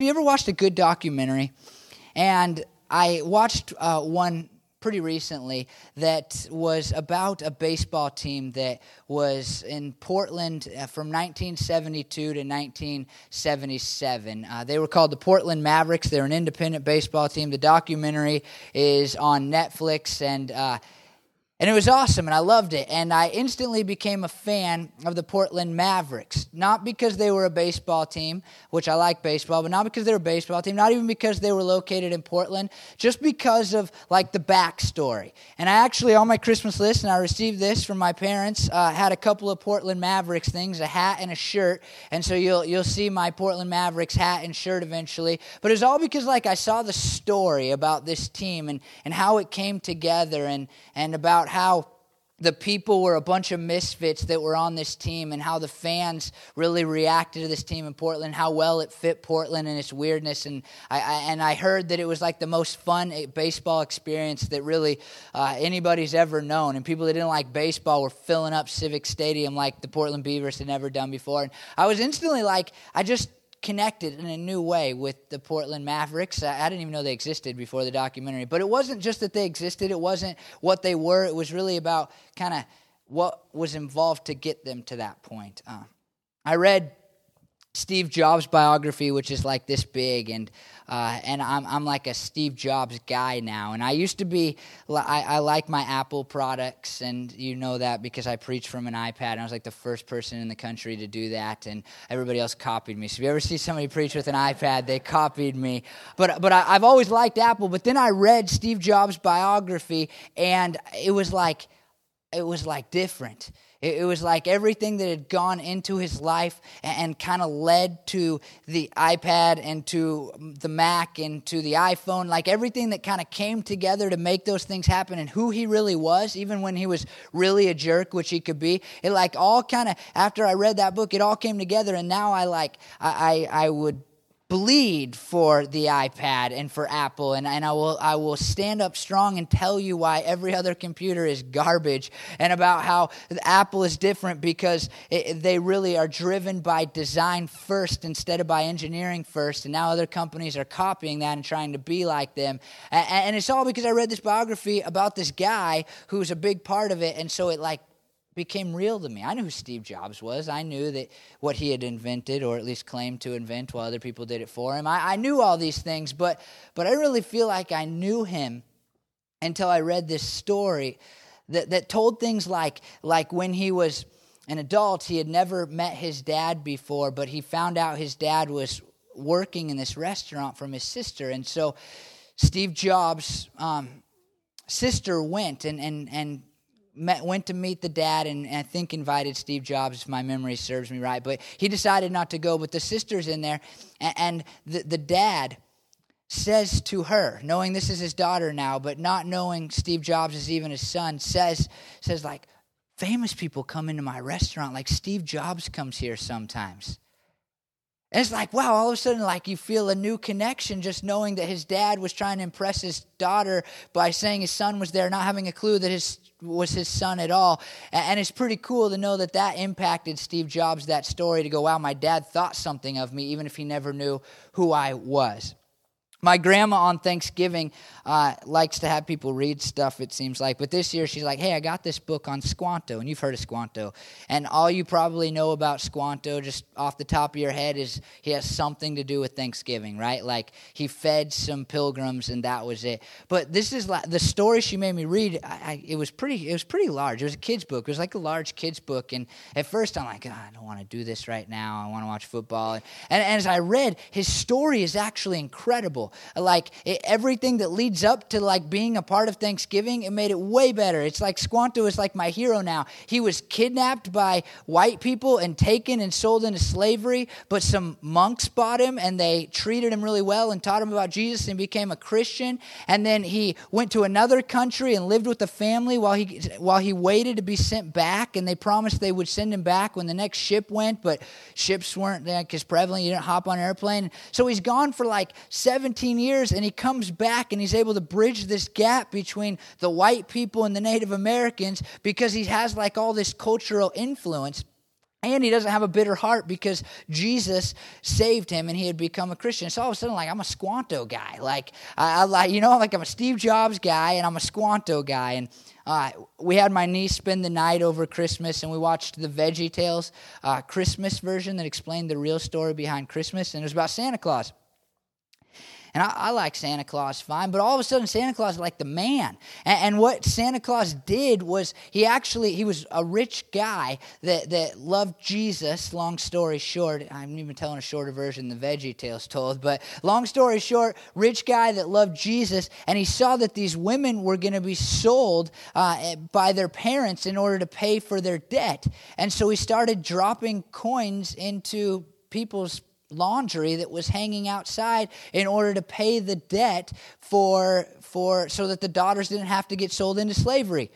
you ever watched a good documentary? And I watched uh, one pretty recently that was about a baseball team that was in Portland uh, from 1972 to 1977. Uh, they were called the Portland Mavericks. They're an independent baseball team. The documentary is on Netflix and. Uh, and it was awesome, and I loved it. And I instantly became a fan of the Portland Mavericks. Not because they were a baseball team, which I like baseball, but not because they were a baseball team, not even because they were located in Portland, just because of like the backstory. And I actually, on my Christmas list, and I received this from my parents, uh, had a couple of Portland Mavericks things, a hat and a shirt. And so you'll, you'll see my Portland Mavericks hat and shirt eventually. But it was all because like I saw the story about this team and, and how it came together and, and about about how the people were a bunch of misfits that were on this team and how the fans really reacted to this team in Portland, how well it fit Portland and its weirdness. And I, I and I heard that it was like the most fun baseball experience that really uh, anybody's ever known. And people that didn't like baseball were filling up Civic Stadium like the Portland Beavers had never done before. And I was instantly like, I just connected in a new way with the Portland Mavericks. I, didn't even know they existed before the documentary. But it wasn't just that they existed, it wasn't what they were. It was really about kind of what was involved to get them to that point. Uh, I read Steve Jobs' biography, which is like this big, and uh, and I'm I'm like a Steve Jobs guy now. And I used to be, I, I like my Apple products, and you know that because I preached from an iPad. And I was like the first person in the country to do that, and everybody else copied me. So if you ever see somebody preach with an iPad, they copied me. But but I, I've always liked Apple. But then I read Steve Jobs' biography, and it was like it was like different it, was like everything that had gone into his life and, and kind of led to the iPad and to the Mac and to the iPhone, like everything that kind of came together to make those things happen and who he really was, even when he was really a jerk, which he could be. It like all kind of, after I read that book, it all came together. And now I like, I, I, I would bleed for the iPad and for Apple, and, and I, will, I will stand up strong and tell you why every other computer is garbage and about how Apple is different because it, they really are driven by design first instead of by engineering first, and now other companies are copying that and trying to be like them. And, and it's all because I read this biography about this guy who's a big part of it, and so it like became real to me. I knew who Steve Jobs was. I knew that what he had invented, or at least claimed to invent, while other people did it for him. I, I knew all these things, but but I really feel like I knew him until I read this story that, that told things like like when he was an adult, he had never met his dad before, but he found out his dad was working in this restaurant from his sister, and so Steve Jobs' um, sister went and and and met, went to meet the dad and, and, I think invited Steve Jobs, if my memory serves me right. But he decided not to go. But the sister's in there, and, and the, the dad says to her, knowing this is his daughter now, but not knowing Steve Jobs is even his son, says, says like, famous people come into my restaurant, like Steve Jobs comes here sometimes. And it's like, wow, all of a sudden, like you feel a new connection just knowing that his dad was trying to impress his daughter by saying his son was there, not having a clue that his was his son at all. And it's pretty cool to know that that impacted Steve Jobs, that story, to go, wow, my dad thought something of me, even if he never knew who I was. My grandma on Thanksgiving uh, likes to have people read stuff, it seems like. But this year she's like, hey, I got this book on Squanto. And you've heard of Squanto. And all you probably know about Squanto, just off the top of your head, is he has something to do with Thanksgiving, right? Like he fed some pilgrims and that was it. But this is the story she made me read. I, I, it was pretty. It was pretty large. It was a kid's book. It was like a large kid's book. And at first I'm like, oh, I don't want to do this right now. I want to watch football. And, and as I read, his story is actually incredible like it, everything that leads up to like being a part of Thanksgiving, it made it way better. It's like Squanto is like my hero now. He was kidnapped by white people and taken and sold into slavery, but some monks bought him and they treated him really well and taught him about Jesus and became a Christian. And then he went to another country and lived with a family while he while he waited to be sent back. And they promised they would send him back when the next ship went, but ships weren't like as prevalent. You didn't hop on an airplane. So he's gone for like 17 17 years and he comes back and he's able to bridge this gap between the white people and the Native Americans because he has like all this cultural influence. and he doesn't have a bitter heart because Jesus saved him and he had become a Christian. So all of a sudden, like I'm a Squanto guy, like I, I like you know, like I'm a Steve Jobs guy and I'm a Squanto guy. And uh, we had my niece spend the night over Christmas and we watched the Veggie Tales uh, Christmas version that explained the real story behind Christmas and it was about Santa Claus. And I, I, like Santa Claus fine, but all of a sudden Santa Claus like the man. And, and, what Santa Claus did was he actually he was a rich guy that, that loved Jesus. Long story short, I'm even telling a shorter version than Veggie Tales told, but long story short, rich guy that loved Jesus, and he saw that these women were going to be sold uh, by their parents in order to pay for their debt. And so he started dropping coins into people's laundry that was hanging outside in order to pay the debt for for so that the daughters didn't have to get sold into slavery.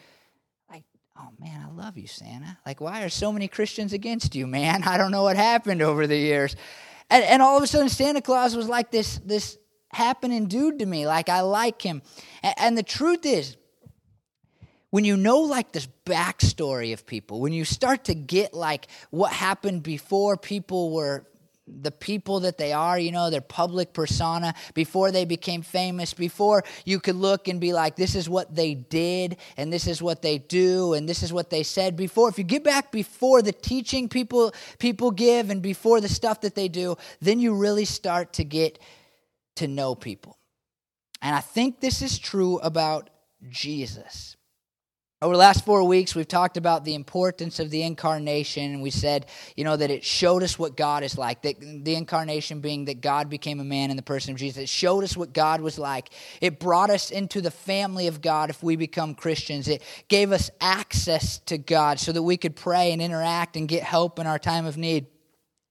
Like oh man i love you santa. Like why are so many christians against you man? I don't know what happened over the years. And, and all of a sudden santa claus was like this this happening dude to me. Like i like him. And, and the truth is when you know like this backstory of people when you start to get like what happened before people were the people that they are, you know, their public persona, before they became famous, before you could look and be like, this is what they did, and this is what they do, and this is what they said before. If you get back before the teaching people people give and before the stuff that they do, then you really start to get to know people. And I think this is true about Jesus. Over the last four weeks, we've talked about the importance of the incarnation, and we said, you know, that it showed us what God is like. That the incarnation being that God became a man in the person of Jesus. It showed us what God was like. It brought us into the family of God if we become Christians. It gave us access to God so that we could pray and interact and get help in our time of need.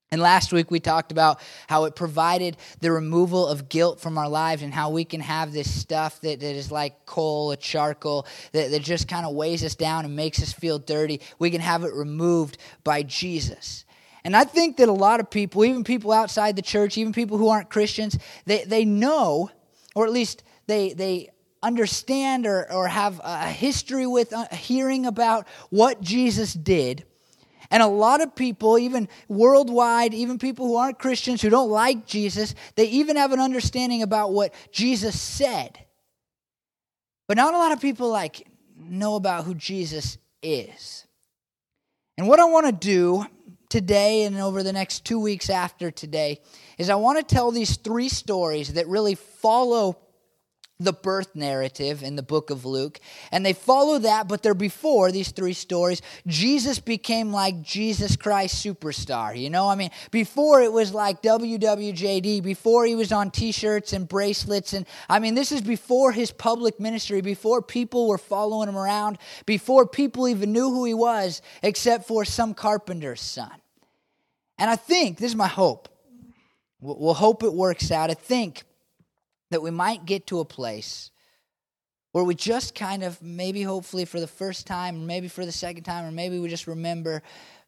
And last week we talked about how it provided the removal of guilt from our lives and how we can have this stuff that, that is like coal or charcoal that, that just kind of weighs us down and makes us feel dirty. We can have it removed by Jesus. And I think that a lot of people, even people outside the church, even people who aren't Christians, they, they know, or at least they, they understand or, or have a history with uh, hearing about what Jesus did and a lot of people, even worldwide, even people who aren't Christians, who don't like Jesus, they even have an understanding about what Jesus said. But not a lot of people like know about who Jesus is. And what I want to do today and over the next 2 weeks after today is I want to tell these three stories that really follow the birth narrative in the book of Luke. And they follow that, but they're before these three stories. Jesus became like Jesus Christ superstar. You know, I mean, before it was like WWJD, before he was on t shirts and bracelets. And I mean, this is before his public ministry, before people were following him around, before people even knew who he was, except for some carpenter's son. And I think, this is my hope. We'll hope it works out. I think that we might get to a place where we just kind of, maybe hopefully for the first time, maybe for the second time, or maybe we just remember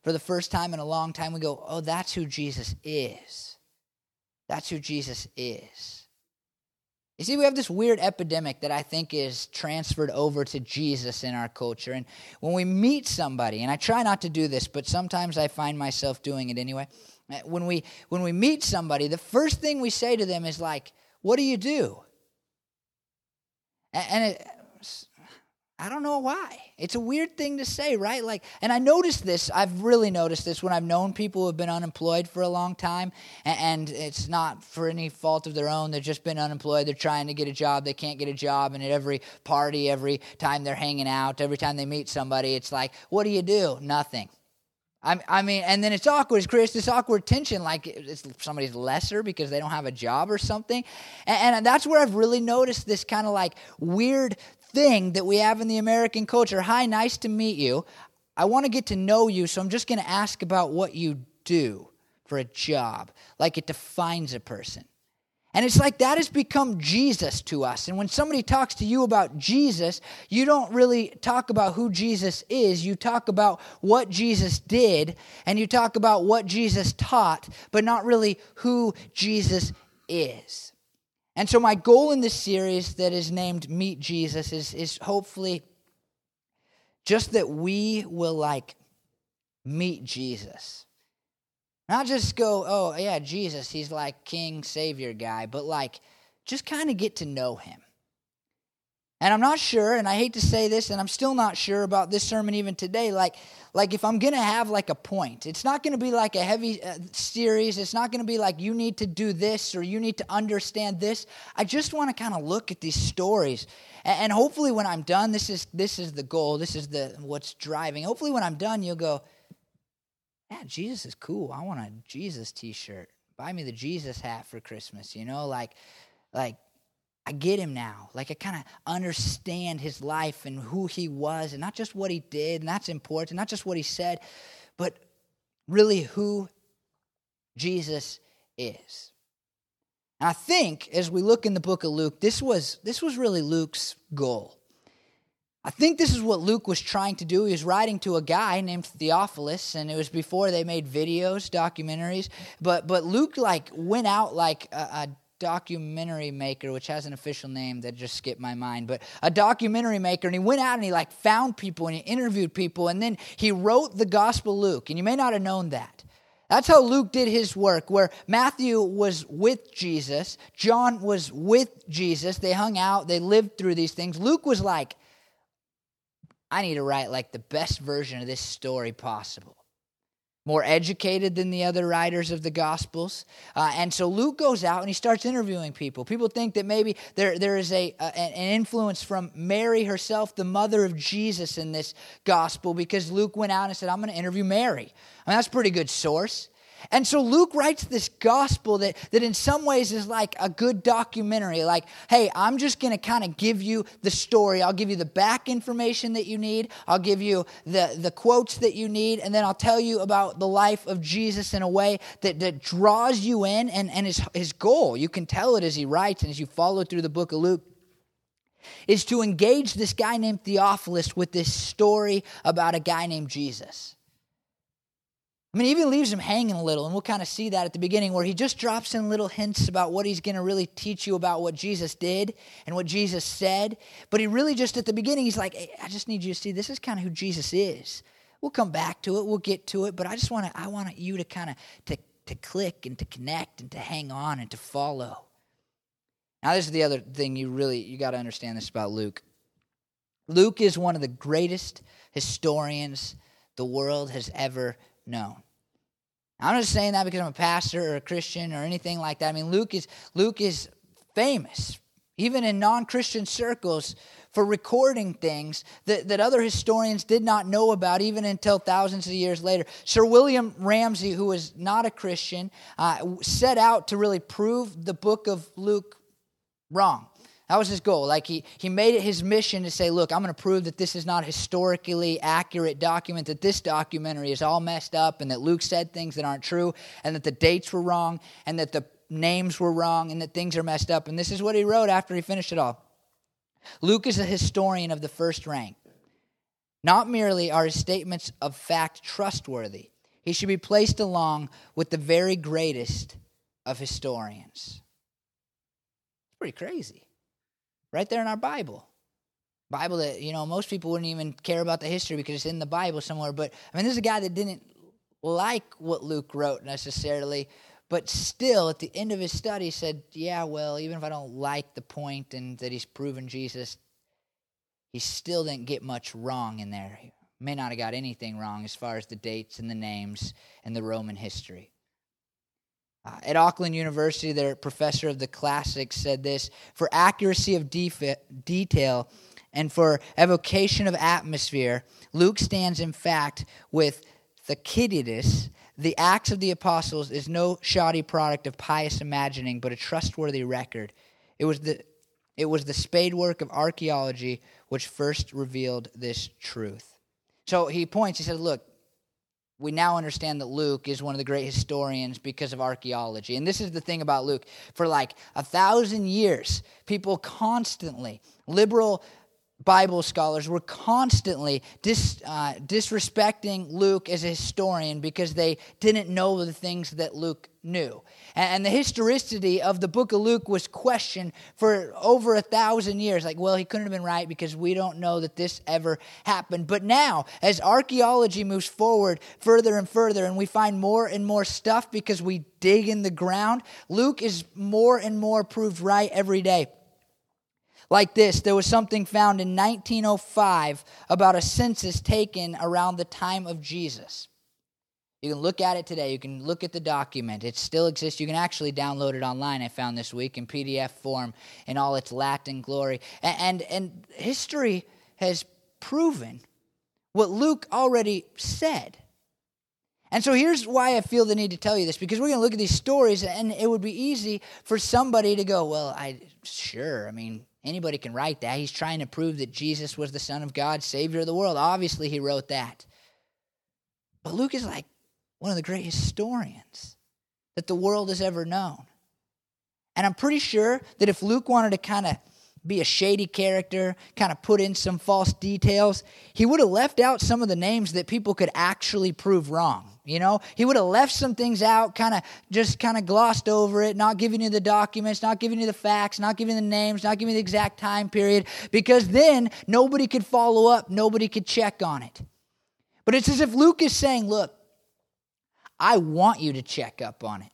for the first time in a long time, we go, oh, that's who Jesus is. That's who Jesus is. You see, we have this weird epidemic that I think is transferred over to Jesus in our culture. And when we meet somebody, and I try not to do this, but sometimes I find myself doing it anyway. Eh, when we when we meet somebody, the first thing we say to them is like, what do you do? And it, I don't know why. It's a weird thing to say, right? Like, and I noticed this. I've really noticed this when I've known people who have been unemployed for a long time, and it's not for any fault of their own. They've just been unemployed. They're trying to get a job. They can't get a job, and at every party, every time they're hanging out, every time they meet somebody, it's like, "What do you do?" Nothing. I, mean, and then it's awkward. It creates this awkward tension, like it's somebody's lesser because they don't have a job or something. And, and that's where I've really noticed this kind of like weird thing that we have in the American culture. Hi, nice to meet you. I want to get to know you, so I'm just going to ask about what you do for a job, like it defines a person. And it's like that has become Jesus to us. And when somebody talks to you about Jesus, you don't really talk about who Jesus is. You talk about what Jesus did and you talk about what Jesus taught, but not really who Jesus is. And so, my goal in this series that is named Meet Jesus is, is hopefully just that we will like meet Jesus Not just go, oh, yeah, Jesus, he's like king, savior guy, but like just kind of get to know him. And I'm not sure, and I hate to say this, and I'm still not sure about this sermon even today. Like, like if I'm to have like a point, it's not to be like a heavy uh, series. It's not to be like you need to do this or you need to understand this. I just want to kind of look at these stories, and hopefully, when I'm done, this is this is the goal. This is the what's driving. Hopefully, when I'm done, you'll go, "Yeah, Jesus is cool. I want a Jesus T-shirt. Buy me the Jesus hat for Christmas." You know, like, like I get him now. Like I kind of understand his life and who he was, and not just what he did, and that's important, not just what he said, but really who Jesus is. And I think as we look in the book of Luke, this was this was really Luke's goal. I think this is what Luke was trying to do. He was writing to a guy named Theophilus, and it was before they made videos, documentaries. But but Luke like went out like a, a documentary maker, which has an official name that just skipped my mind, but a documentary maker, and he went out and he like found people and he interviewed people, and then he wrote the Gospel Luke. And you may not have known that. That's how Luke did his work, where Matthew was with Jesus, John was with Jesus. They hung out, they lived through these things. Luke was like, I need to write like the best version of this story possible more educated than the other writers of the Gospels. Uh, and so Luke goes out and he starts interviewing people. People think that maybe there, there is a, an influence from Mary herself, the mother of Jesus, in this Gospel, because Luke went out and said, I'm going to interview Mary. I mean, that's a pretty good source. And so Luke writes this gospel that, that in some ways is like a good documentary. Like, hey, I'm just going to kind of give you the story. I'll give you the back information that you need. I'll give you the, the quotes that you need. And then I'll tell you about the life of Jesus in a way that, that draws you in and, and his, his goal. You can tell it as he writes and as you follow through the book of Luke is to engage this guy named Theophilus with this story about a guy named Jesus. I mean, he even leaves him hanging a little, and we'll kind of see that at the beginning where he just drops in little hints about what he's going to really teach you about what Jesus did and what Jesus said. But he really just at the beginning, he's like, hey, I just need you to see this is kind of who Jesus is. We'll come back to it, we'll get to it, but I just want to, I want you to kind of to, to click and to connect and to hang on and to follow. Now, this is the other thing you really you got to understand this about Luke. Luke is one of the greatest historians the world has ever known. I'm not saying that because I'm a pastor or a Christian or anything like that. I mean, Luke is Luke is famous, even in non-Christian circles, for recording things that, that other historians did not know about even until thousands of years later. Sir William Ramsay, who was not a Christian, uh, set out to really prove the book of Luke wrong. That was his goal. Like he, he made it his mission to say, look, I'm going to prove that this is not historically accurate document, that this documentary is all messed up, and that Luke said things that aren't true, and that the dates were wrong, and that the names were wrong, and that things are messed up. And this is what he wrote after he finished it all. Luke is a historian of the first rank. Not merely are his statements of fact trustworthy, he should be placed along with the very greatest of historians. It's pretty crazy right there in our Bible. Bible that, you know, most people wouldn't even care about the history because it's in the Bible somewhere. But, I mean, this is a guy that didn't like what Luke wrote necessarily, but still, at the end of his study, said, yeah, well, even if I don't like the point and that he's proven Jesus, he still didn't get much wrong in there. He may not have got anything wrong as far as the dates and the names and the Roman history. Uh, at Auckland University, their professor of the classics said this For accuracy of detail and for evocation of atmosphere, Luke stands in fact with Thucydides. The Acts of the Apostles is no shoddy product of pious imagining, but a trustworthy record. It was the, it was the spade work of archaeology which first revealed this truth. So he points, he says, Look, we now understand that Luke is one of the great historians because of archaeology. And this is the thing about Luke. For like a thousand years, people constantly, liberal Bible scholars were constantly dis, uh, disrespecting Luke as a historian because they didn't know the things that Luke knew. And, and the historicity of the book of Luke was questioned for over a thousand years. Like, well, he couldn't have been right because we don't know that this ever happened. But now, as archaeology moves forward further and further, and we find more and more stuff because we dig in the ground, Luke is more and more proved right every day like this. There was something found in 1905 about a census taken around the time of Jesus. You can look at it today. You can look at the document. It still exists. You can actually download it online, I found this week, in PDF form in all its Latin glory. And, and, and history has proven what Luke already said. And so here's why I feel the need to tell you this because we're going to look at these stories, and it would be easy for somebody to go, Well, I, sure, I mean, Anybody can write that. He's trying to prove that Jesus was the Son of God, Savior of the world. Obviously, he wrote that. But Luke is like one of the great historians that the world has ever known. And I'm pretty sure that if Luke wanted to kind of be a shady character, kind of put in some false details, he would have left out some of the names that people could actually prove wrong. You know, he would have left some things out, kind of just kind of glossed over it, not giving you the documents, not giving you the facts, not giving you the names, not giving you the exact time period, because then nobody could follow up, nobody could check on it. But it's as if Luke is saying, Look, I want you to check up on it.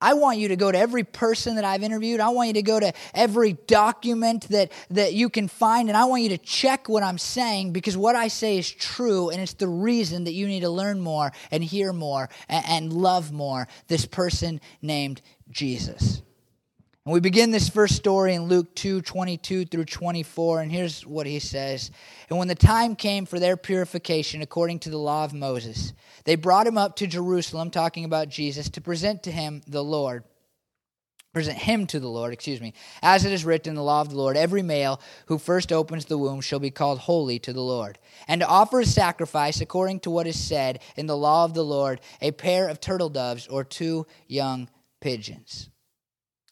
I want you to go to every person that I've interviewed. I want you to go to every document that, that you can find, and I want you to check what I'm saying because what I say is true, and it's the reason that you need to learn more and hear more and, and love more this person named Jesus. And we begin this first story in Luke 2 22 through 24, and here's what he says. And when the time came for their purification according to the law of Moses, they brought him up to Jerusalem, talking about Jesus, to present to him the Lord. Present him to the Lord, excuse me. As it is written in the law of the Lord, every male who first opens the womb shall be called holy to the Lord. And to offer a sacrifice according to what is said in the law of the Lord, a pair of turtle doves or two young pigeons.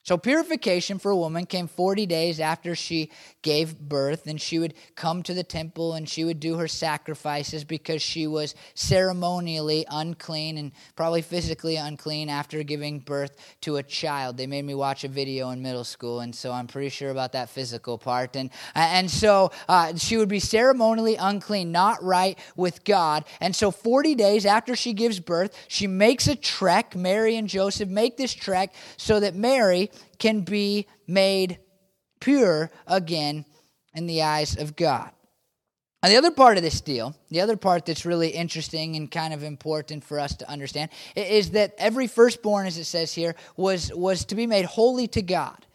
So, purification for a woman came 40 days after she gave birth, and she would come to the temple and she would do her sacrifices because she was ceremonially unclean and probably physically unclean after giving birth to a child. They made me watch a video in middle school, and so I'm pretty sure about that physical part. And, and so uh, she would be ceremonially unclean, not right with God. And so, 40 days after she gives birth, she makes a trek. Mary and Joseph make this trek so that Mary can be made pure again in the eyes of God. Now, the other part of this deal, the other part that's really interesting and kind of important for us to understand, is that every firstborn, as it says here, was, was to be made holy to God.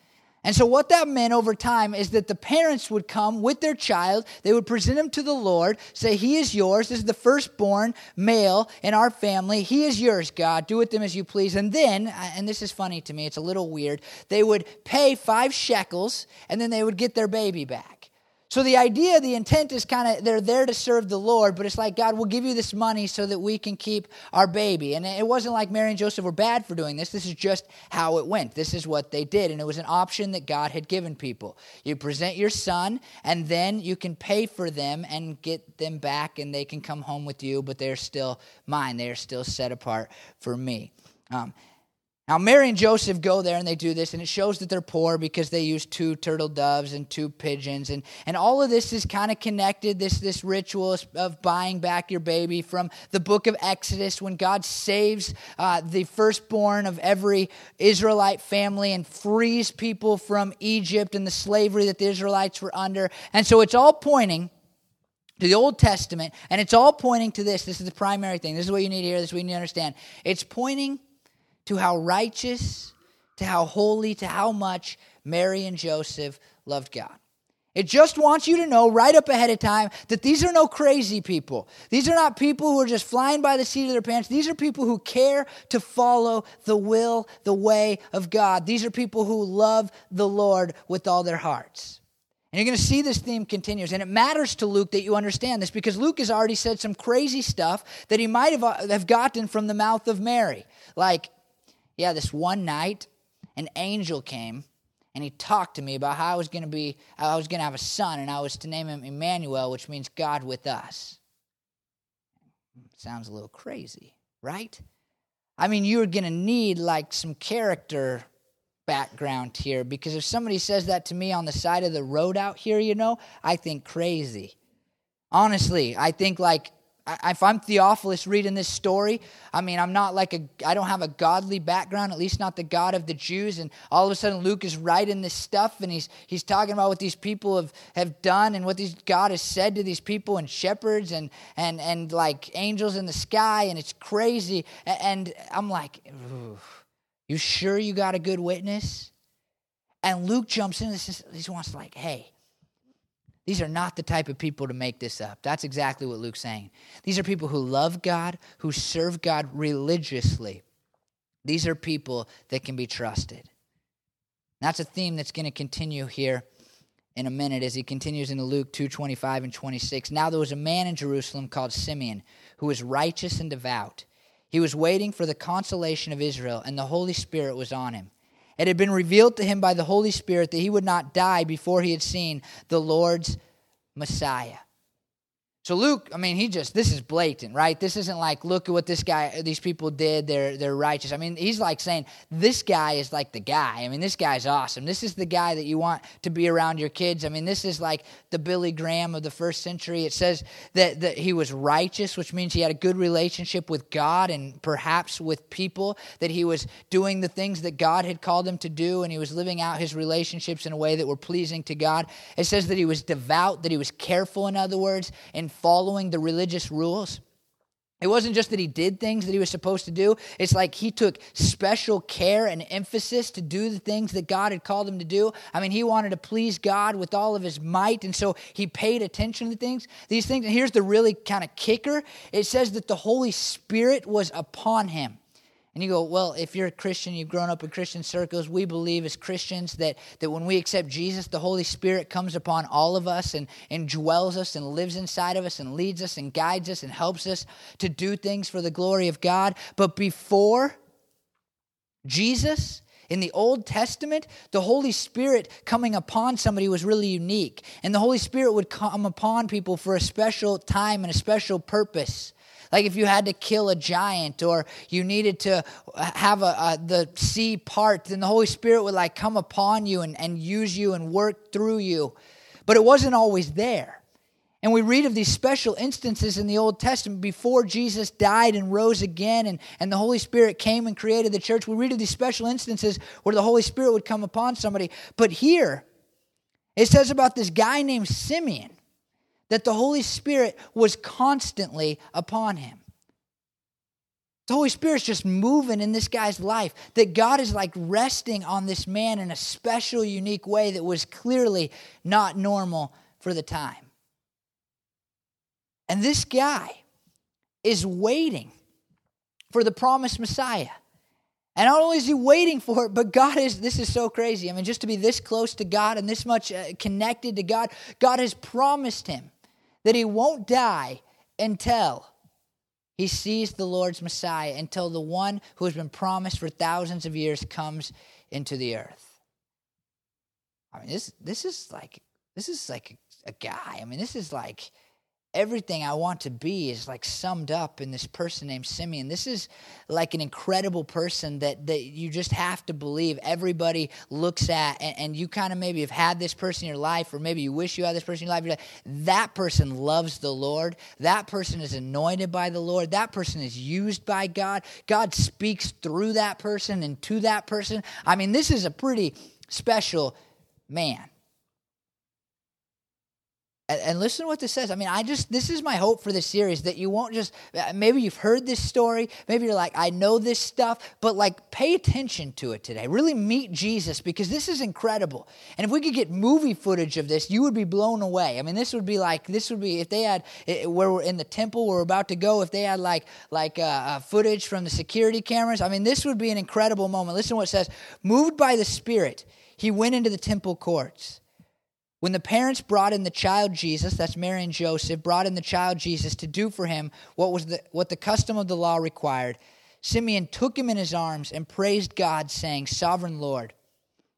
And so, what that meant over time is that the parents would come with their child, they would present him to the Lord, say, He is yours. This is the firstborn male in our family. He is yours, God. Do with them as you please. And then, uh, and this is funny to me, it's a little weird, they would pay five shekels and then they would get their baby back. So the idea, the intent is kind of they're there to serve the Lord, but it's like, God, we'll give you this money so that we can keep our baby. And it wasn't like Mary and Joseph were bad for doing this. This is just how it went. This is what they did. And it was an option that God had given people. You present your son, and then you can pay for them and get them back, and they can come home with you, but they're still mine. They are still set apart for me. Um, now, Mary and Joseph go there and they do this, and it shows that they're poor because they use two turtle doves and two pigeons. And, and all of this is kind of connected, this, this ritual of buying back your baby from the book of Exodus when God saves uh, the firstborn of every Israelite family and frees people from Egypt and the slavery that the Israelites were under. And so it's all pointing to the Old Testament, and it's all pointing to this. This is the primary thing. This is what you need to hear, this is what you need to understand. It's pointing to how righteous, to how holy, to how much Mary and Joseph loved God. It just wants you to know right up ahead of time that these are no crazy people. These are not people who are just flying by the seat of their pants. These are people who care to follow the will, the way of God. These are people who love the Lord with all their hearts. And you're going to see this theme continues. And it matters to Luke that you understand this because Luke has already said some crazy stuff that he might have, uh, have gotten from the mouth of Mary. Like, yeah, this one night, an angel came and he talked to me about how I was going to be I was going to have a son and I was to name him Emmanuel which means God with us. Sounds a little crazy, right? I mean, you're going to need like some character background here because if somebody says that to me on the side of the road out here, you know, I think crazy. Honestly, I think like if I'm Theophilus reading this story, I mean, I'm not like a, I don't have a godly background, at least not the God of the Jews. And all of a sudden, Luke is writing this stuff and he's, he's talking about what these people have, have done and what these, God has said to these people and shepherds and, and, and like angels in the sky. And it's crazy. And I'm like, you sure you got a good witness? And Luke jumps in and says, he wants to like, hey, these are not the type of people to make this up. That's exactly what Luke's saying. These are people who love God, who serve God religiously. These are people that can be trusted. That's a theme that's going to continue here in a minute as he continues into Luke 2:25 and 26. Now there was a man in Jerusalem called Simeon who was righteous and devout. He was waiting for the consolation of Israel and the Holy Spirit was on him. It had been revealed to him by the Holy Spirit that he would not die before he had seen the Lord's Messiah. So Luke, I mean, he just this is blatant, right? This isn't like look at what this guy these people did, they're they're righteous. I mean, he's like saying this guy is like the guy. I mean, this guy's awesome. This is the guy that you want to be around your kids. I mean, this is like the Billy Graham of the first century. It says that that he was righteous, which means he had a good relationship with God and perhaps with people, that he was doing the things that God had called him to do and he was living out his relationships in a way that were pleasing to God. It says that he was devout, that he was careful in other words, and following the religious rules. It wasn't just that he did things that he was supposed to do. It's like he took special care and emphasis to do the things that God had called him to do. I mean, he wanted to please God with all of his might, and so he paid attention to things. These things, and here's the really kind of kicker it says that the Holy Spirit was upon him. And you go, well, if you're a Christian, you've grown up in Christian circles, we believe as Christians that, that when we accept Jesus, the Holy Spirit comes upon all of us and, and dwells us and lives inside of us and leads us and guides us and helps us to do things for the glory of God. But before Jesus, in the Old Testament, the Holy Spirit coming upon somebody was really unique. And the Holy Spirit would come upon people for a special time and a special purpose. Like if you had to kill a giant or you needed to have a, a, the sea part, then the Holy Spirit would like come upon you and, and use you and work through you. But it wasn't always there. And we read of these special instances in the Old Testament before Jesus died and rose again, and, and the Holy Spirit came and created the church. We read of these special instances where the Holy Spirit would come upon somebody. But here, it says about this guy named Simeon that the Holy Spirit was constantly upon him. The Holy Spirit's just moving in this guy's life. That God is like resting on this man in a special, unique way that was clearly not normal for the time. And this guy is waiting for the promised Messiah. And not only is he waiting for it, but God is, this is so crazy. I mean, just to be this close to God and this much uh, connected to God, God has promised him that he won't die until he sees the Lord's Messiah, until the one who has been promised for thousands of years comes into the earth. I mean, this this is like this is like a guy. I mean, this is like everything I want to be is like summed up in this person named Simeon. This is like an incredible person that, that you just have to believe everybody looks at, and, and you kind of maybe have had this person in your life, or maybe you wish you had this person in your life. Like, that person loves the Lord. That person is anointed by the Lord. That person is used by God. God speaks through that person and to that person. I mean, this is a pretty special man and listen to what this says. I mean, I just, this is my hope for this series that you won't just, uh, maybe you've heard this story. Maybe you're like, I know this stuff, but like pay attention to it today. Really meet Jesus because this is incredible. And if we could get movie footage of this, you would be blown away. I mean, this would be like, this would be, if they had, where we're in the temple, we're about to go, if they had like, like uh, uh, footage from the security cameras, I mean, this would be an incredible moment. Listen to what it says. Moved by the Spirit, he went into the temple courts. When the parents brought in the child Jesus, that's Mary and Joseph, brought in the child Jesus to do for him what was the, what the custom of the law required, Simeon took him in his arms and praised God, saying, Sovereign Lord,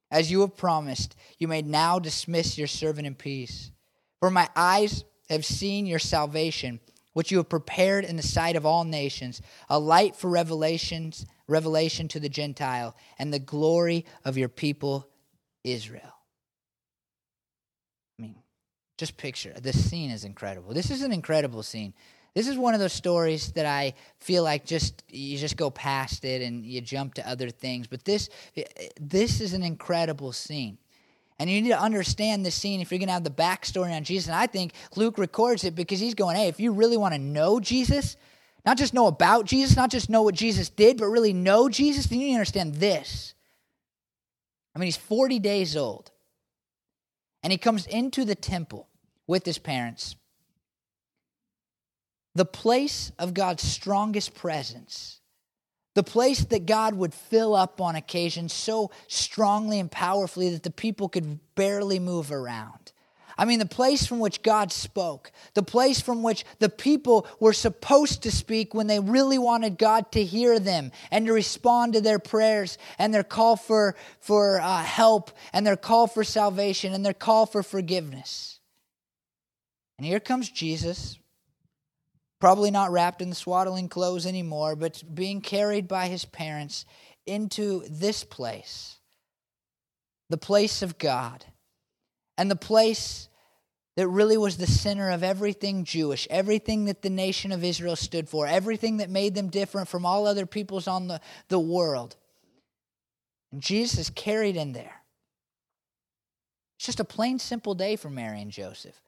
as you have promised, you may now dismiss your servant in peace. For my eyes have seen your salvation, which you have prepared in the sight of all nations, a light for revelations, revelation to the Gentile, and the glory of your people Israel. Just picture this scene is incredible. This is an incredible scene. This is one of those stories that I feel like just you just go past it and you jump to other things. But this this is an incredible scene. And you need to understand this scene if you're going to have the backstory on Jesus. And I think Luke records it because he's going, hey, if you really want to know Jesus, not just know about Jesus, not just know what Jesus did, but really know Jesus, then you need to understand this. I mean, he's 40 days old. And he comes into the temple with his parents the place of God's strongest presence, the place that God would fill up on occasion so strongly and powerfully that the people could barely move around. I mean, the place from which God spoke, the place from which the people were supposed to speak when they really wanted God to hear them and to respond to their prayers and their call for, for uh, help and their call for salvation and their call for forgiveness. And here comes Jesus probably not wrapped in the swaddling clothes anymore, but being carried by his parents into this place, the place of God, and the place that really was the center of everything Jewish, everything that the nation of Israel stood for, everything that made them different from all other peoples on the, the world. And Jesus is carried in there. It's just a plain, simple day for Mary and Joseph.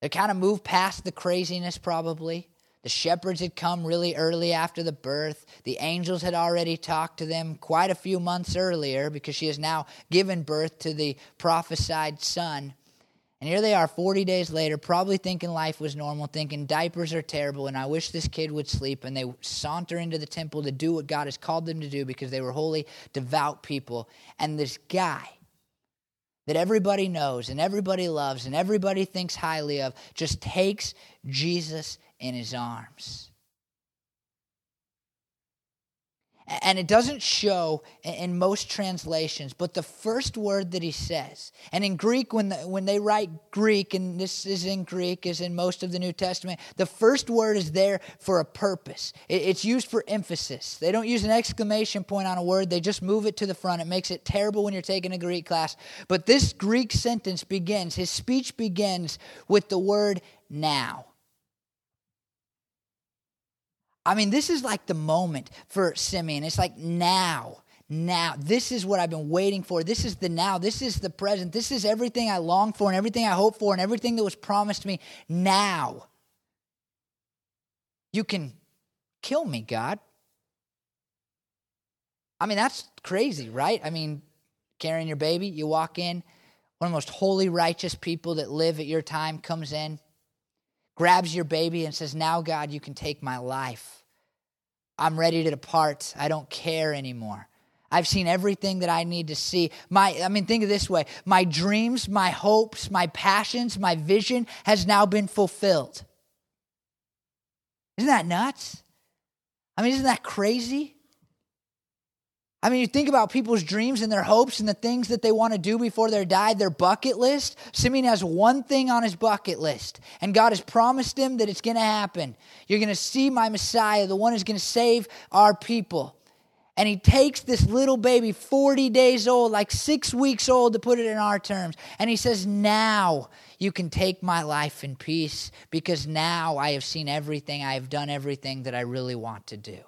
They kind of moved past the craziness, probably. The shepherds had come really early after the birth. The angels had already talked to them quite a few months earlier because she has now given birth to the prophesied son. And here they are 40 days later, probably thinking life was normal, thinking diapers are terrible, and I wish this kid would sleep. And they saunter into the temple to do what God has called them to do because they were holy, devout people. And this guy, that everybody knows and everybody loves and everybody thinks highly of just takes Jesus in his arms. And it doesn't show in most translations, but the first word that he says, and in Greek, when, the, when they write Greek, and this is in Greek, as in most of the New Testament, the first word is there for a purpose. It's used for emphasis. They don't use an exclamation point on a word, they just move it to the front. It makes it terrible when you're taking a Greek class. But this Greek sentence begins, his speech begins with the word now. I mean, this is like the moment for Simeon. It's like now, now. This is what I've been waiting for. This is the now. This is the present. This is everything I long for and everything I hope for and everything that was promised to me now. You can kill me, God. I mean, that's crazy, right? I mean, carrying your baby, you walk in, one of the most holy, righteous people that live at your time comes in grabs your baby and says, Now, God, you can take my life. I'm ready to depart. I don't care anymore. I've seen everything that I need to see. My, I mean, think of this way my dreams, my hopes, my passions, my vision has now been fulfilled. Isn't that nuts? I mean, isn't that crazy? I mean, you think about people's dreams and their hopes and the things that they want to do before they die, their bucket list. Simeon has one thing on his bucket list, and God has promised him that it's going to happen. You're going to see my Messiah, the one who's going to save our people. And he takes this little baby, 40 days old, like six weeks old to put it in our terms, and he says, Now you can take my life in peace because now I have seen everything, I have done everything that I really want to do.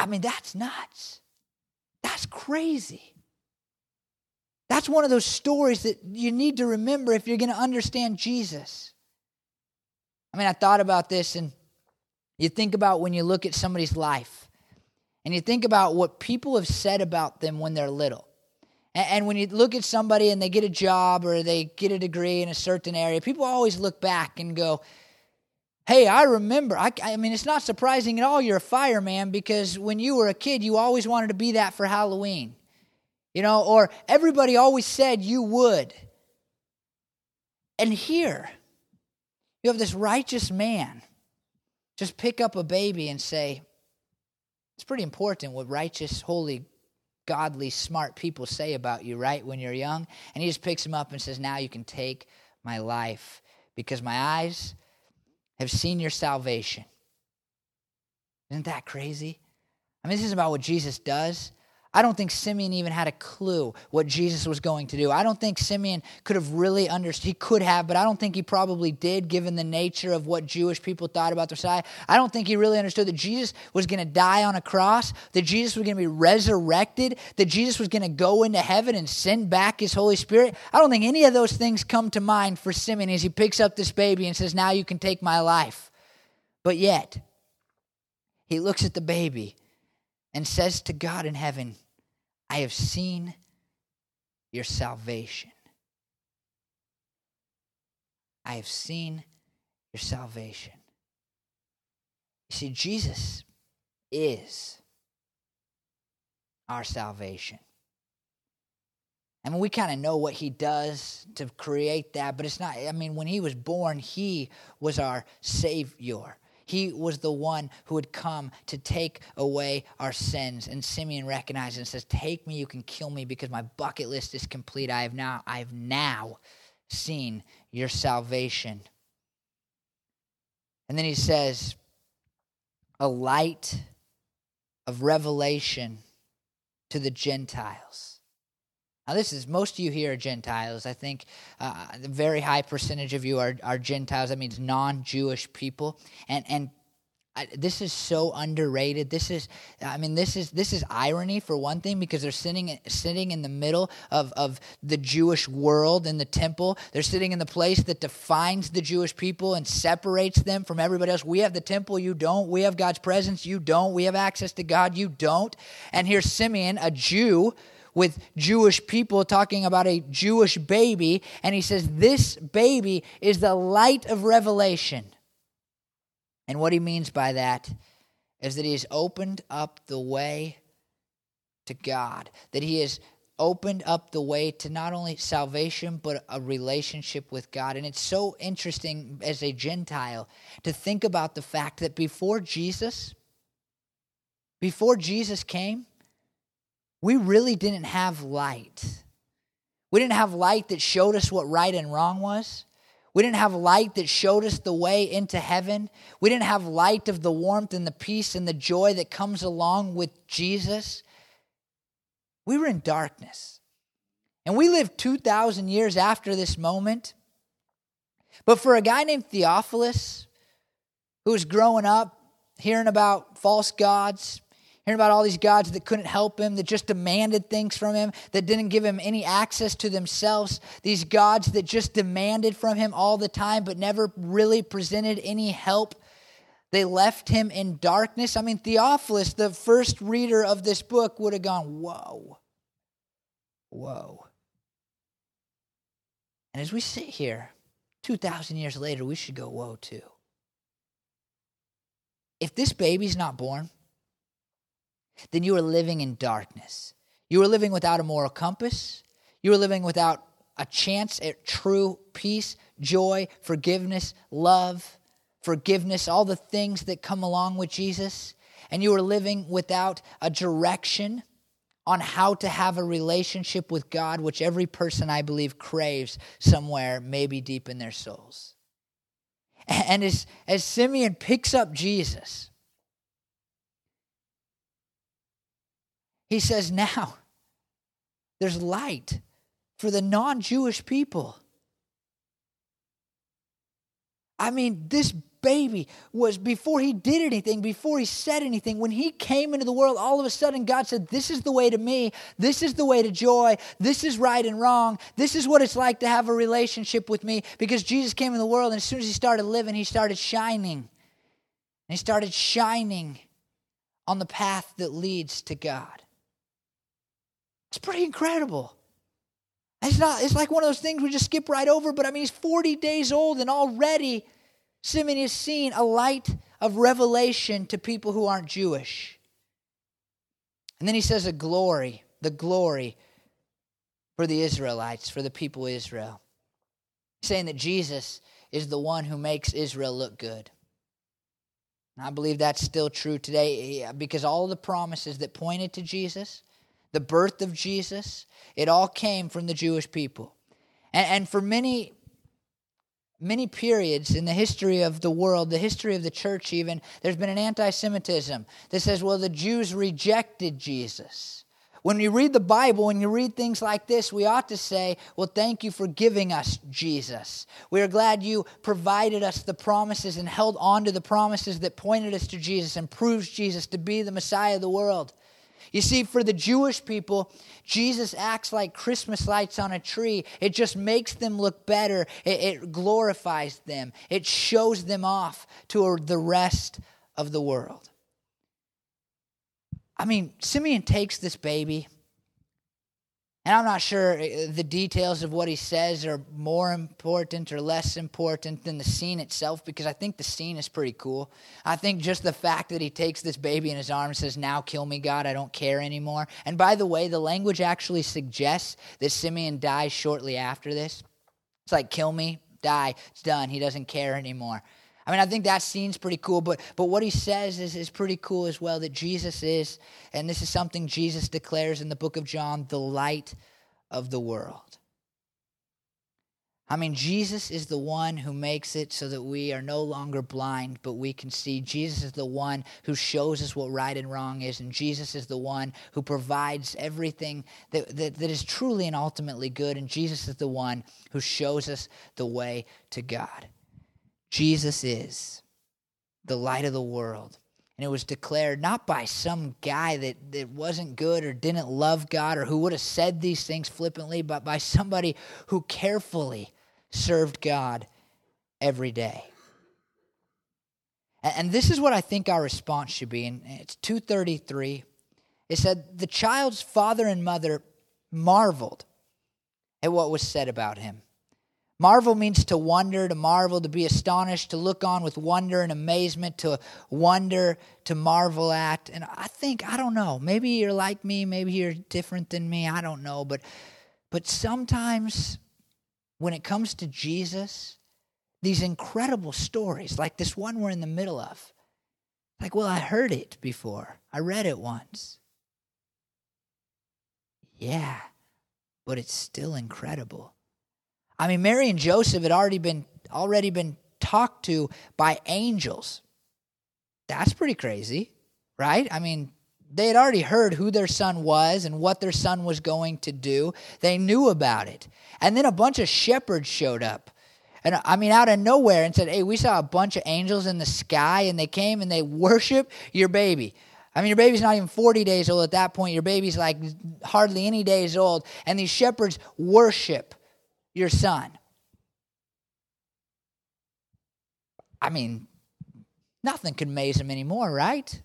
I mean, that's nuts. That's crazy. That's one of those stories that you need to remember if you're going to understand Jesus. I mean, I thought about this, and you think about when you look at somebody's life, and you think about what people have said about them when they're little. And when you look at somebody and they get a job or they get a degree in a certain area, people always look back and go, Hey, I remember. I, I, mean, it's not surprising at all you're a fireman because when you were a kid, you always wanted to be that for Halloween. You know, or everybody always said you would. And here, you have this righteous man just pick up a baby and say, it's pretty important what righteous, holy godly, smart people say about you, right, when you're young. And he just picks him up and says, Now you can take my life because my eyes have seen your salvation. Isn't that crazy? I mean, this is about what Jesus does. I don't think Simeon even had a clue what Jesus was going to do. I don't think Simeon could have really understood. He could have, but I don't think he probably did, given the nature of what Jewish people thought about the Messiah. I don't think he really understood that Jesus was going to die on a cross, that Jesus was going to be resurrected, that Jesus was going to go into heaven and send back his Holy Spirit. I don't think any of those things come to mind for Simeon as he picks up this baby and says, Now you can take my life. But yet, he looks at the baby and says to God in heaven, I have seen your salvation. I have seen your salvation. You see, Jesus is our salvation. I mean, we kind of know what he does to create that, but it's not, I mean, when he was born, he was our Savior. He was the one who had come to take away our sins. And Simeon recognizes and says, Take me, you can kill me, because my bucket list is complete. I have now, I have now seen your salvation. And then he says, a light of revelation to the Gentiles. Now, this is most of you here are Gentiles. I think uh, a very high percentage of you are, are Gentiles. That means non Jewish people. And, and I, this is so underrated. This is, I mean, this is this is irony for one thing because they're sitting sitting in the middle of of the Jewish world in the temple. They're sitting in the place that defines the Jewish people and separates them from everybody else. We have the temple, you don't. We have God's presence, you don't. We have access to God, you don't. And here's Simeon, a Jew with Jewish people talking about a Jewish baby, and he says, This baby is the light of revelation. And what he means by that is that he has opened up the way to God, that he has opened up the way to not only salvation, but a relationship with God. And it's so interesting as a Gentile to think about the fact that before Jesus, before Jesus came, we really didn't have light. We didn't have light that showed us what right and wrong was. We didn't have light that showed us the way into heaven. We didn't have light of the warmth and the peace and the joy that comes along with Jesus. We were in darkness. And we lived 2,000 years after this moment. But for a guy named Theophilus, who was growing up hearing about false gods, Hearing about all these gods that couldn't help him, that just demanded things from him, that didn't give him any access to themselves. These gods that just demanded from him all the time, but never really presented any help. They left him in darkness. I mean, Theophilus, the first reader of this book, would have gone, Whoa, whoa. And as we sit here, 2,000 years later, we should go, Whoa, too. If this baby's not born, then you are living in darkness. You are living without a moral compass. You are living without a chance at true peace, joy, forgiveness, love, forgiveness, all the things that come along with Jesus. And you are living without a direction on how to have a relationship with God, which every person, I believe, craves somewhere, maybe deep in their souls. And as, as Simeon picks up Jesus, He says, now there's light for the non Jewish people. I mean, this baby was before he did anything, before he said anything, when he came into the world, all of a sudden God said, This is the way to me. This is the way to joy. This is right and wrong. This is what it's like to have a relationship with me. Because Jesus came in the world, and as soon as he started living, he started shining. And he started shining on the path that leads to God. It's pretty incredible. It's not, it's like one of those things we just skip right over, but I mean, he's 40 days old and already Simeon has seen a light of revelation to people who aren't Jewish. And then he says a glory, the glory for the Israelites, for the people of Israel. Saying that Jesus is the one who makes Israel look good. And I believe that's still true today eh, because all the promises that pointed to Jesus, the birth of Jesus, it all came from the Jewish people. And, and for many, many periods in the history of the world, the history of the church even, there's been an anti Semitism that says, well, the Jews rejected Jesus. When you read the Bible, when you read things like this, we ought to say, Well, thank you for giving us Jesus. We are glad you provided us the promises and held on to the promises that pointed us to Jesus and proves Jesus to be the Messiah of the world. You see, for the Jewish people, Jesus acts like Christmas lights on a tree. It just makes them look better, it, it glorifies them, it shows them off to the rest of the world. I mean, Simeon takes this baby, and I'm not sure uh, the details of what he says are more important or less important than the scene itself because I think the scene is pretty cool. I think just the fact that he takes this baby in his arms says, Now kill me, God, I don't care anymore. And by the way, the language actually suggests that Simeon dies shortly after this. It's like, Kill me, die, it's done. He doesn't care anymore. I mean, I think that scene's pretty cool, but, but what he says is, is pretty cool as well that Jesus is, and this is something Jesus declares in the book of John, the light of the world. I mean, Jesus is the one who makes it so that we are no longer blind, but we can see. Jesus is the one who shows us what right and wrong is, and Jesus is the one who provides everything that, that, that is truly and ultimately good, and Jesus is the one who shows us the way to God. Jesus is the light of the world. And it was declared not by some guy that, that wasn't good or didn't love God or who would have said these things flippantly, but by somebody who carefully served God every day. And, and this is what I think our response should be. And it's 233. It said, The child's father and mother marveled at what was said about him. Marvel means to wonder, to marvel, to be astonished, to look on with wonder and amazement, to wonder, to marvel at. And I think, I don't know, maybe you're like me, maybe you're different than me, I don't know, but but sometimes when it comes to Jesus, these incredible stories, like this one we're in the middle of, like, well, I heard it before. I read it once. Yeah, but it's still incredible. I mean, Mary and Joseph had already been already been talked to by angels. That's pretty crazy, right? I mean, they had already heard who their son was and what their son was going to do. They knew about it. And then a bunch of shepherds showed up. And I mean, out of nowhere and said, Hey, we saw a bunch of angels in the sky, and they came and they worship your baby. I mean, your baby's not even 40 days old at that point. Your baby's like hardly any days old. And these shepherds worship your son. I mean, nothing could maze him anymore, right?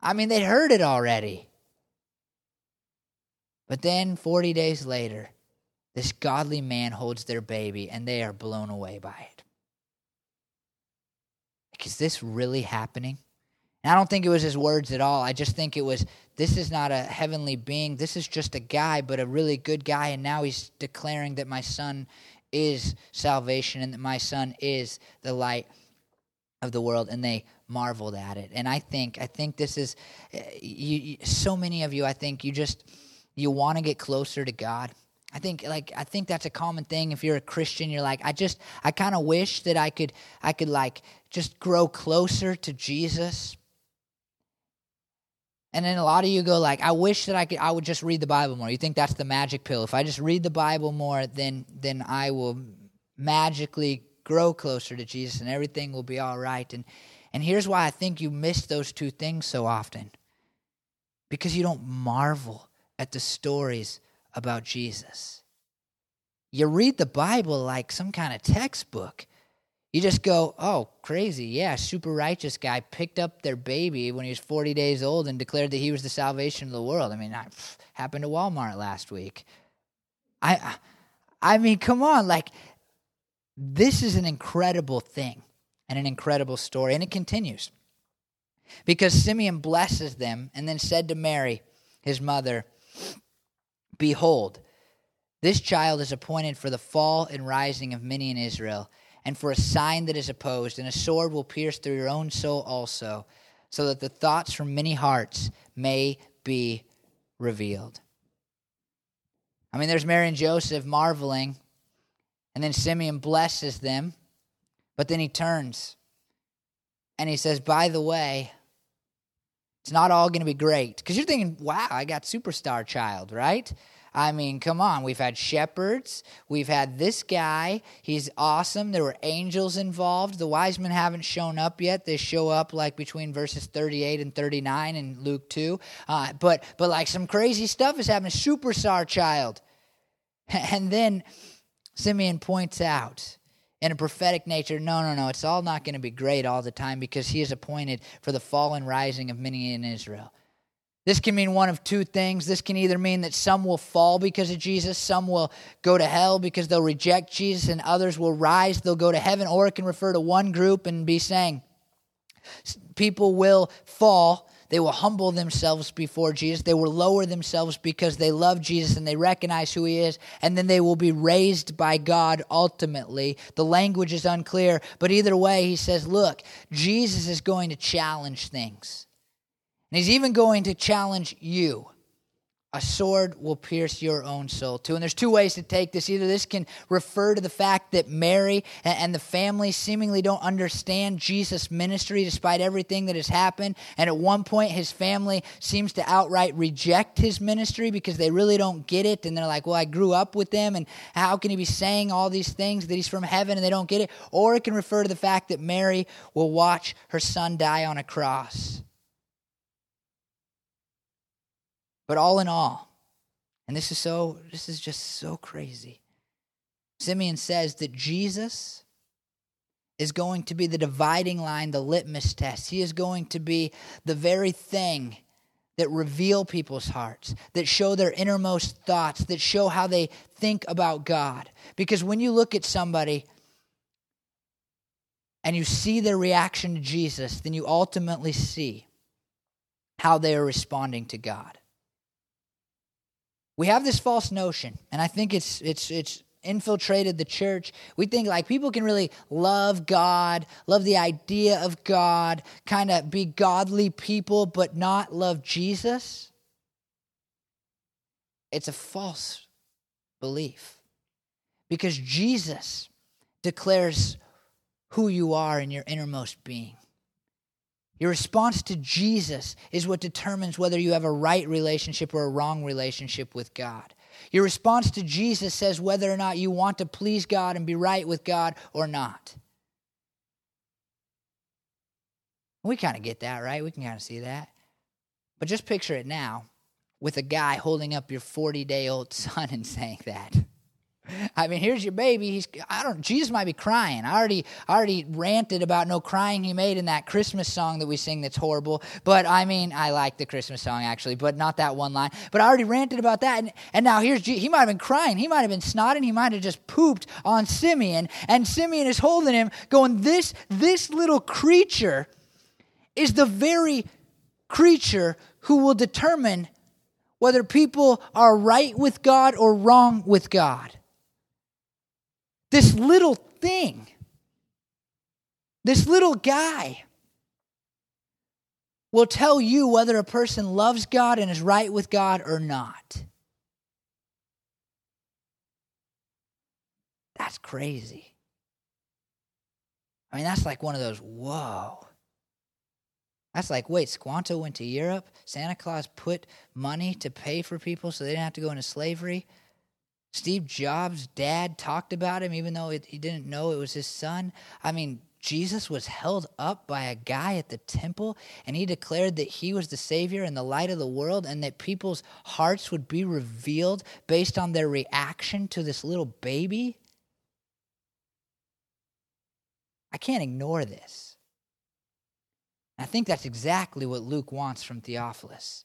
I mean, they'd heard it already. But then 40 days later, this godly man holds their baby and they are blown away by it. Like, is this really happening? And I don't think it was his words at all. I just think it was this is not a heavenly being. This is just a guy, but a really good guy. And now he's declaring that my son is salvation and that my son is the light of the world. And they marveled at it. And I think, I think this is, eh, you, so many of you, I think you just, you want to get closer to God. I think like I think that's a common thing if you're a Christian you're like I just I kind of wish that I could I could like just grow closer to Jesus and then a lot of you go like, I wish that I could I would just read the Bible more. You think that's the magic pill. If I just read the Bible more, then then I will magically grow closer to Jesus and everything will be all right. And and here's why I think you miss those two things so often. Because you don't marvel at the stories about Jesus. You read the Bible like some kind of textbook. You just go, oh, crazy. Yeah, super righteous guy picked up their baby when he was 40 days old and declared that he was the salvation of the world. I mean, that happened to Walmart last week. I I mean, come on, like this is an incredible thing and an incredible story and it continues. Because Simeon blesses them and then said to Mary, his mother, behold, this child is appointed for the fall and rising of many in Israel and for a sign that is opposed, and a sword will pierce through your own soul also, so that the thoughts from many hearts may be revealed. I mean, there's Mary and Joseph marveling, and then Simeon blesses them, but then he turns and he says, By the way, it's not all going to be great. Because you're thinking, wow, I got superstar child, right? I mean, come on. We've had shepherds. We've had this guy. He's awesome. There were angels involved. The wise men haven't shown up yet. They show up like between verses 38 and 39 in Luke 2. Uh, but, but like some crazy stuff is happening. Superstar child. And then Simeon points out in a prophetic nature, no, no, no, it's all not going to be great all the time because he is appointed for the fall and rising of many in Israel. This can mean one of two things. This can either mean that some will fall because of Jesus, some will go to hell because they'll reject Jesus, and others will rise, they'll go to heaven, or it can refer to one group and be saying, people will fall. They will humble themselves before Jesus. They will lower themselves because they love Jesus and they recognize who he is. And then they will be raised by God ultimately. The language is unclear, but either way, he says, look, Jesus is going to challenge things. And he's even going to challenge you. A sword will pierce your own soul too. And there's two ways to take this. Either this can refer to the fact that Mary and the family seemingly don't understand Jesus' ministry despite everything that has happened. And at one point, his family seems to outright reject his ministry because they really don't get it. And they're like, well, I grew up with them, and how can he be saying all these things that he's from heaven and they don't get it? Or it can refer to the fact that Mary will watch her son die on a cross. But all in all, and this is so this is just so crazy. Simeon says that Jesus is going to be the dividing line, the litmus test. He is going to be the very thing that reveal people's hearts, that show their innermost thoughts, that show how they think about God. Because when you look at somebody and you see their reaction to Jesus, then you ultimately see how they are responding to God we have this false notion, and I think it's it's it's infiltrated the church. We think like people can really love God, love the idea of God, kind of be godly people, but not love Jesus. It's a false belief because Jesus declares who you are in your innermost being. Your response to Jesus is what determines whether you have a right relationship or a wrong relationship with God. Your response to Jesus says whether or not you want to please God and be right with God or not. We kind of get that, right? We can kind of see that. But just picture it now with a guy holding up your 40 day old son and saying that. I mean, here's your baby. He's I don't Jesus might be crying. I already already ranted about no crying he made in that Christmas song that we sing that's horrible. But I mean, I like the Christmas song actually, but not that one line. But I already ranted about that. And, and now here's he might have been crying. He might have been snotting. He might have just pooped on Simeon. And Simeon is holding him, going, This this little creature is the very creature who will determine whether people are right with God or wrong with God. This little thing, this little guy, will tell you whether a person loves God and is right with God or not. That's crazy. I mean, that's like one of those, whoa. That's like, wait, Squanto went to Europe? Santa Claus put money to pay for people so they didn't have to go into slavery? Steve Jobs' dad talked about him, even though it, he didn't know it was his son. I mean, Jesus was held up by a guy at the temple, and he declared that he was the Savior and the light of the world, and that people's hearts would be revealed based on their reaction to this little baby. I can't ignore this. I think that's exactly what Luke wants from Theophilus.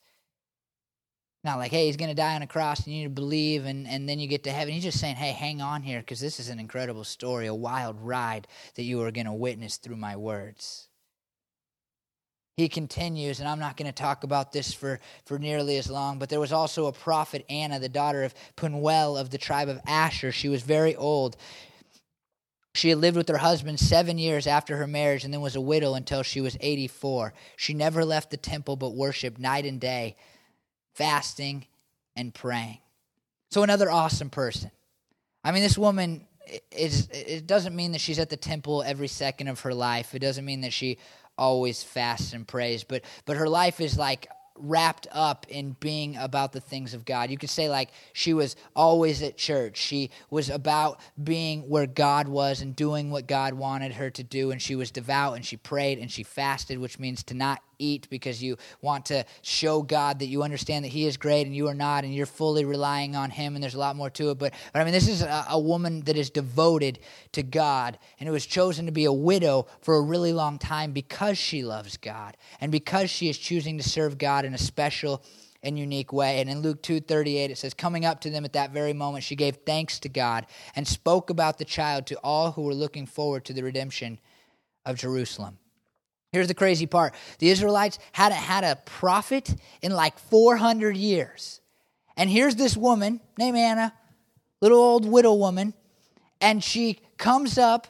Not like, hey, he's going to die on a cross and you need to believe and, and then you get to heaven. He's just saying, hey, hang on here because this is an incredible story, a wild ride that you are going to witness through my words. He continues, and I'm not going to talk about this for, for nearly as long, but there was also a prophet, Anna, the daughter of Penuel of the tribe of Asher. She was very old. She had lived with her husband seven years after her marriage and then was a widow until she was 84. She never left the temple but worshiped night and day fasting, and praying. So, another awesome person. I mean, this woman is, it doesn't mean that she's at the temple every second of her life. It doesn't mean that she always fasts and prays, but, but her life is like wrapped up in being about the things of God. You could say, like, she was always at church. She was about being where God was and doing what God wanted her to do. And she was devout and she prayed and she fasted, which means to not eat because you want to show God that you understand that He is great and you are not, and you're fully relying on Him, and there's a lot more to it. But, but I mean, this is a, a woman that is devoted to God and who was chosen to be a widow for a really long time because she loves God and because she is choosing to serve God in a special and unique way. And in Luke 2:38 it says coming up to them at that very moment she gave thanks to God and spoke about the child to all who were looking forward to the redemption of Jerusalem. Here's the crazy part the Israelites hadn't had a prophet in like 400 years. And here's this woman named Anna, little old widow woman, and she comes up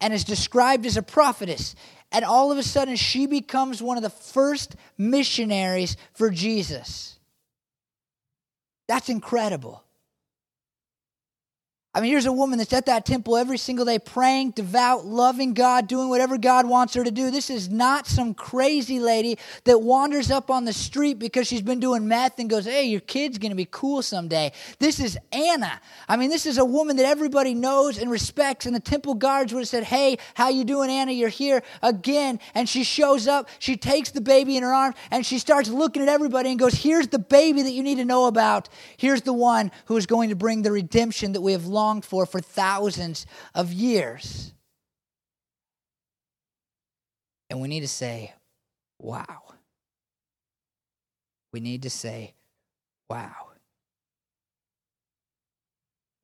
and is described as a prophetess. And all of a sudden, she becomes one of the first missionaries for Jesus. That's incredible. I mean, here's a woman that's at that temple every single day, praying, devout, loving God, doing whatever God wants her to do. This is not some crazy lady that wanders up on the street because she's been doing meth and goes, hey, your kid's going to be cool someday. This is Anna. I mean, this is a woman that everybody knows and respects, and the temple guards would have said, hey, how you doing, Anna? You're here again. And she shows up, she takes the baby in her arms, and she starts looking at everybody and goes, here's the baby that you need to know about. Here's the one who is going to bring the redemption that we have longed longed for for thousands of years. And we need to say, wow. We need to say, wow.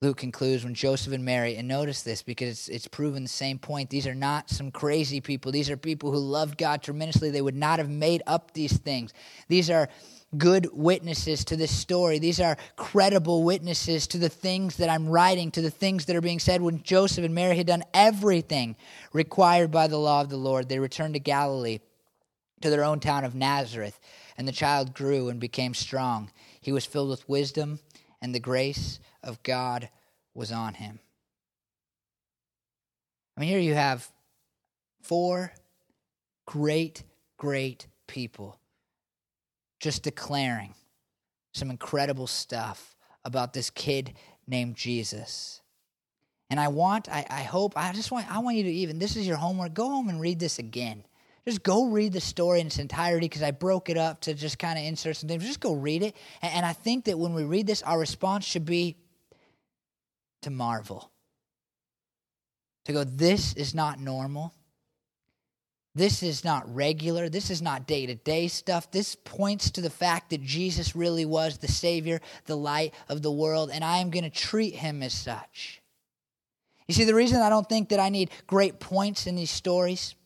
Luke concludes when Joseph and Mary, and notice this because it's, it's proven the same point. These are not some crazy people. These are people who loved God tremendously. They would not have made up these things. These are good witnesses to this story. These are credible witnesses to the things that I'm writing, to the things that are being said. When Joseph and Mary had done everything required by the law of the Lord, they returned to Galilee, to their own town of Nazareth. And the child grew and became strong. He was filled with wisdom, and the grace of God was on him. I mean, here you have four great, great people just declaring some incredible stuff about this kid named Jesus. And I want, I, I hope, I just want, I want you to even, this is your homework, go home and read this again. Just go read the story in its entirety because I broke it up to just kind of insert some things. Just go read it. And, and I think that when we read this, our response should be to marvel. To go, this is not normal. This is not regular. This is not day to day stuff. This points to the fact that Jesus really was the Savior, the light of the world, and I am going to treat him as such. You see, the reason I don't think that I need great points in these stories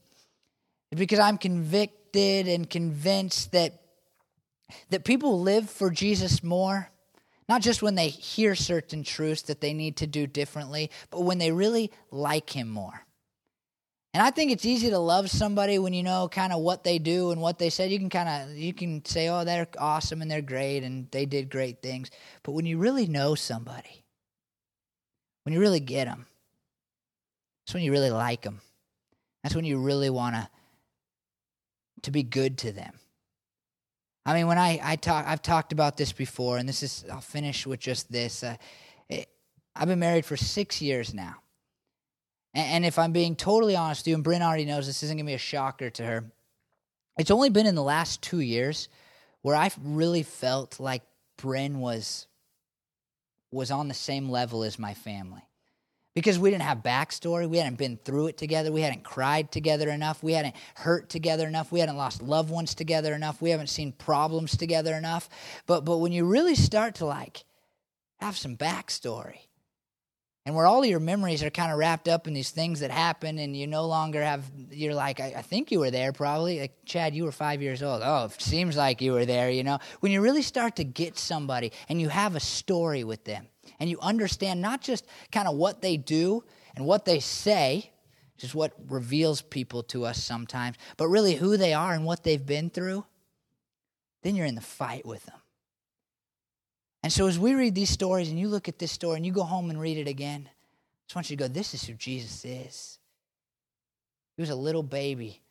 is because I'm convicted and convinced that, that people live for Jesus more, not just when they hear certain truths that they need to do differently, but when they really like him more. And I think it's easy to love somebody when you know kind of what they do and what they said. You can kind of you can say, "Oh, they're awesome and they're great and they did great things." But when you really know somebody, when you really get them, that's when you really like them. That's when you really want to to be good to them. I mean, when I I talk, I've talked about this before, and this is I'll finish with just this. Uh, it, I've been married for six years now. And if I'm being totally honest with you, and Bryn already knows this isn't going to be a shocker to her, it's only been in the last two years where I've really felt like Bryn was was on the same level as my family. Because we didn't have backstory, we hadn't been through it together, we hadn't cried together enough, we hadn't hurt together enough, we hadn't lost loved ones together enough, we haven't seen problems together enough. But but when you really start to like have some backstory, and where all of your memories are kind of wrapped up in these things that happen and you no longer have you're like I, I, think you were there probably. Like chad you were five years old. Oh it seems like you were there you know? When you really start to get somebody and you have a story with them and you understand not just kind of what they do and what they say which is what reveals people to us sometimes but really who they are and what they've been through then you're in the fight with them And so as we read these stories and you look at this story and you go home and read it again, I just want you to go, this is who Jesus is. He was a little baby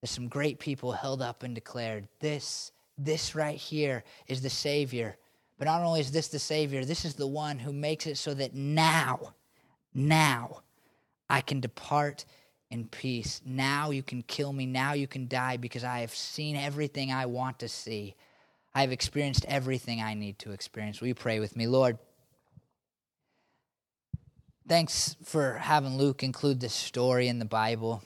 that some great people held up and declared, this, this right here is the Savior. But not only is this the Savior, this is the one who makes it so that now, now, I can depart in peace. Now you can kill me. Now you can die because I have seen everything I want to see. I have experienced everything I need to experience. Will you pray with me, Lord? Thanks for having Luke include this story in the Bible.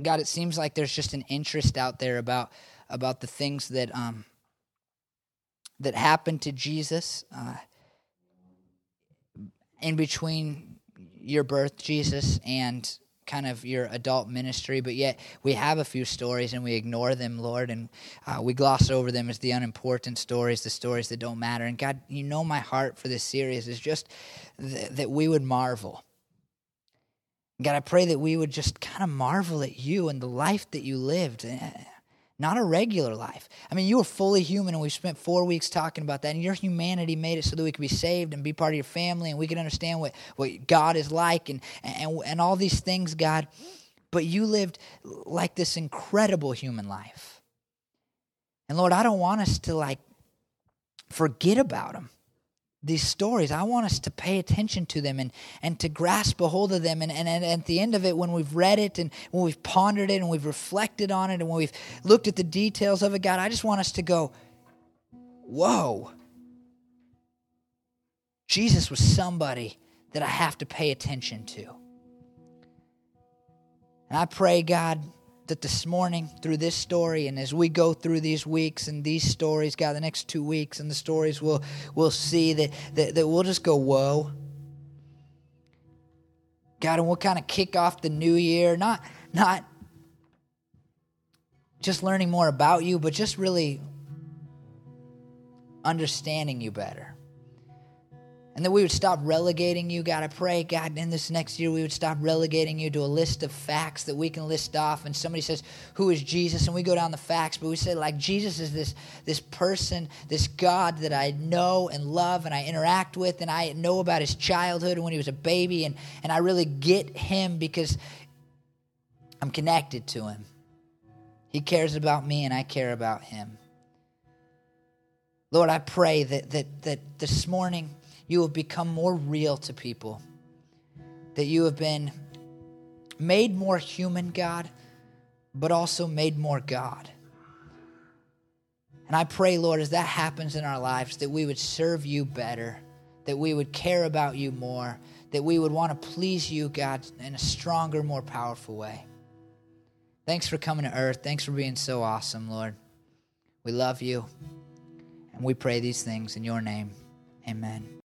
God, it seems like there's just an interest out there about about the things that um, that happened to Jesus uh, in between your birth, Jesus, and kind of your adult ministry, but yet we have a few stories and we ignore them, Lord, and uh, we gloss over them as the unimportant stories, the stories that don't matter. And God, you know my heart for this series is just th- that we would marvel. God, I pray that we would just kind of marvel at you and the life that you lived not a regular life. I mean, you were fully human, and we spent four weeks talking about that. And your humanity made it so that we could be saved and be part of your family, and we could understand what, what God is like and, and, and all these things, God. But you lived like this incredible human life. And Lord, I don't want us to like forget about them these stories. I want us to pay attention to them and, and to grasp a hold of them. And, and, and at the end of it, when we've read it and when we've pondered it and we've reflected on it and when we've looked at the details of it, God, I just want us to go, whoa. Jesus was somebody that I have to pay attention to. And I pray, God, that this morning through this story and as we go through these weeks and these stories god the next two weeks and the stories we'll, we'll see that, that, that we'll just go whoa. God and we'll kind of kick off the new year not not just learning more about you but just really understanding you better and that we would stop relegating you. God, I pray, God, in this next year, we would stop relegating you to a list of facts that we can list off. And somebody says, Who is Jesus? And we go down the facts, but we say, like, Jesus is this, this person, this God that I know and love and I interact with, and I know about his childhood and when he was a baby, and, and I really get him because I'm connected to him. He cares about me, and I care about him. Lord, I pray that, that, that this morning, you have become more real to people, that you have been made more human, God, but also made more God. And I pray, Lord, as that happens in our lives, that we would serve you better, that we would care about you more, that we would want to please you, God, in a stronger, more powerful way. Thanks for coming to earth. Thanks for being so awesome, Lord. We love you. And we pray these things in your name. Amen.